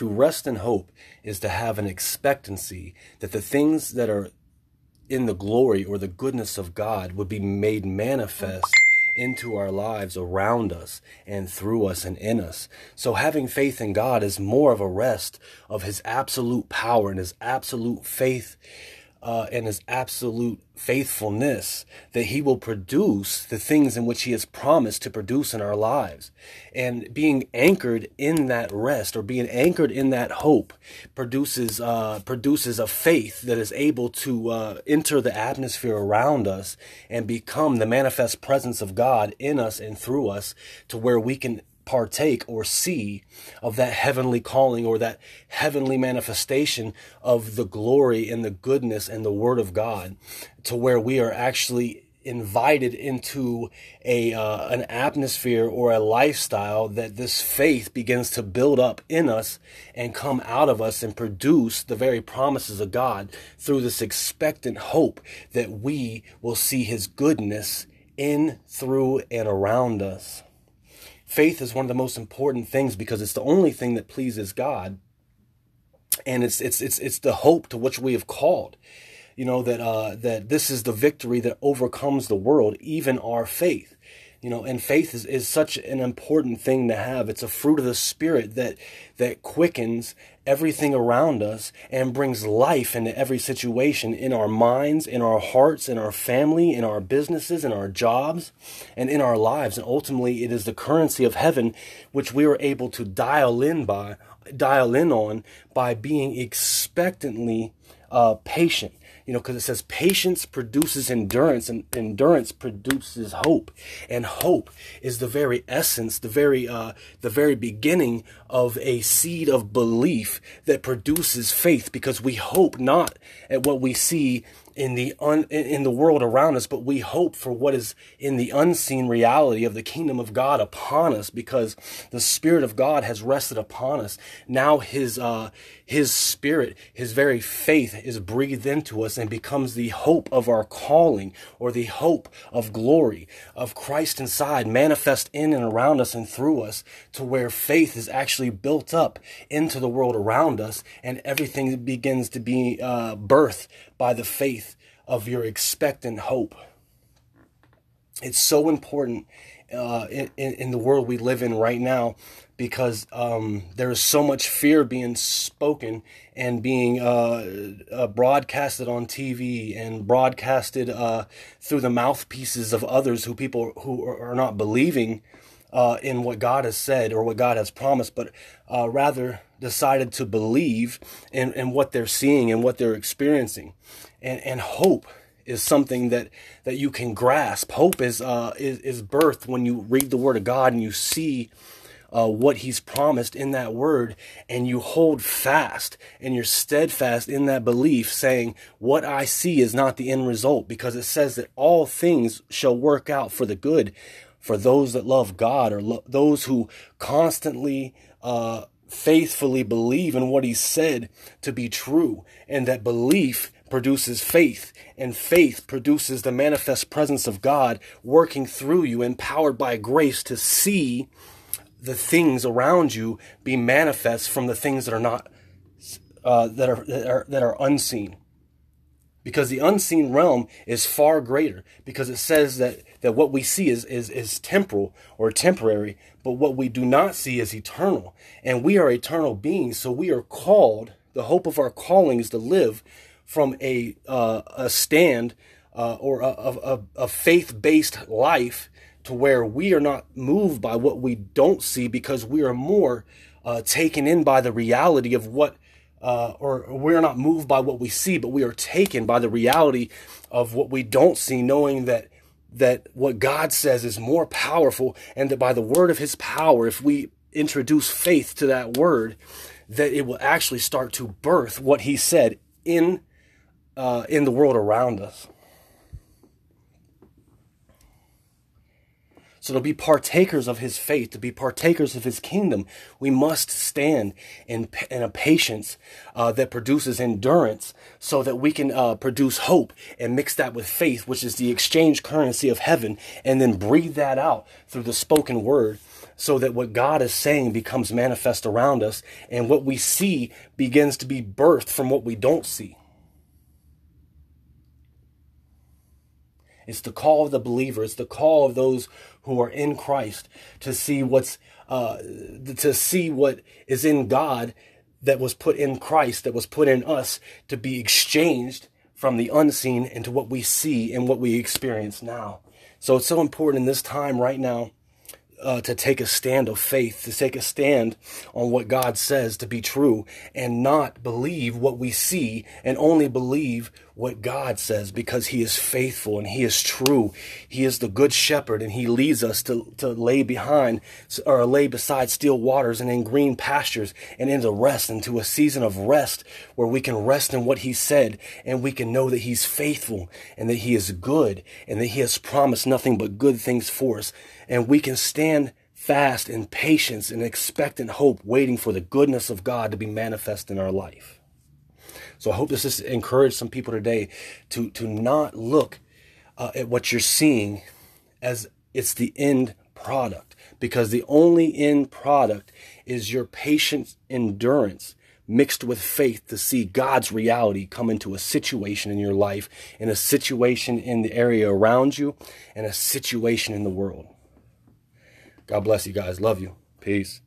To rest in hope is to have an expectancy that the things that are in the glory or the goodness of God would be made manifest into our lives around us and through us and in us. So having faith in God is more of a rest of his absolute power and his absolute faith uh, and his absolute faithfulness that he will produce the things in which he has promised to produce in our lives. And being anchored in that rest or being anchored in that hope produces, uh, produces a faith that is able to uh, enter the atmosphere around us and become the manifest presence of God in us and through us to where we can partake or see of that heavenly calling or that heavenly manifestation of the glory and the goodness and the word of God to where we are actually invited into a uh, an atmosphere or a lifestyle that this faith begins to build up in us and come out of us and produce the very promises of God through this expectant hope that we will see his goodness in through and around us faith is one of the most important things because it's the only thing that pleases God. And it's it's it's it's the hope to which we have called. You know that uh, that this is the victory that overcomes the world, even our faith you know and faith is, is such an important thing to have. It's a fruit of the spirit that that quickens everything around us and brings life into every situation in our minds in our hearts in our family in our businesses in our jobs and in our lives. And ultimately it is the currency of heaven which we are able to dial in by dial in on by being expectantly uh, patient you know, because it says patience produces endurance and endurance produces hope. And hope is the very essence, the very, uh, the very beginning of a seed of belief that produces faith because we hope not at what we see in the un, in the world around us, but we hope for what is in the unseen reality of the kingdom of God upon us, because the Spirit of God has rested upon us. Now His uh, His Spirit, His very faith, is breathed into us and becomes the hope of our calling, or the hope of glory of Christ inside, manifest in and around us and through us, to where faith is actually built up into the world around us, and everything begins to be uh, birthed by the faith of your expectant hope. It's so important uh, in, in the world we live in right now because um, there is so much fear being spoken and being uh, uh, broadcasted on TV and broadcasted uh, through the mouthpieces of others who people who are not believing uh, in what God has said or what God has promised, but uh, rather decided to believe in, in what they're seeing and what they're experiencing. And, and hope is something that, that you can grasp. Hope is, uh, is, is birthed when you read the Word of God and you see uh, what He's promised in that Word and you hold fast and you're steadfast in that belief, saying, What I see is not the end result, because it says that all things shall work out for the good for those that love God or lo- those who constantly uh, faithfully believe in what he said to be true, and that belief produces faith, and faith produces the manifest presence of God working through you, empowered by grace to see the things around you be manifest from the things that are not uh, that are that are that are unseen because the unseen realm is far greater because it says that, that what we see is, is, is temporal or temporary, but what we do not see is eternal. And we are eternal beings, so we are called, the hope of our calling is to live from a, uh, a stand uh, or a, a, a faith-based life to where we are not moved by what we don't see because we are more uh, taken in by the reality of what uh, or we're not moved by what we see, but we are taken by the reality of what we don't see, knowing that that what God says is more powerful, and that by the word of His power, if we introduce faith to that word, that it will actually start to birth what He said in uh, in the world around us. So to be partakers of his faith, to be partakers of his kingdom, we must stand in, in a patience uh, that produces endurance so that we can uh, produce hope and mix that with faith, which is the exchange currency of heaven, and then breathe that out through the spoken word so that what God is saying becomes manifest around us and what we see begins to be birthed from what we don't see. It's the call of the believer. It's the call of those who are in Christ to see what's uh, to see what is in God that was put in Christ, that was put in us, to be exchanged from the unseen into what we see and what we experience now. So it's so important in this time right now uh, to take a stand of faith, to take a stand on what God says to be true, and not believe what we see, and only believe what God says because He is faithful and He is true. He is the good shepherd, and He leads us to, to lay behind or lay beside still waters and in green pastures and into rest, into a season of rest where we can rest in what He said, and we can know that He's faithful and that He is good and that He has promised nothing but good things for us and we can stand fast in patience and expectant hope, waiting for the goodness of God to be manifest in our life. So I hope this has encouraged some people today to, to not look uh, at what you're seeing as it's the end product, because the only end product is your patient endurance mixed with faith to see God's reality come into a situation in your life, in a situation in the area around you, and a situation in the world. God bless you guys. Love you. Peace.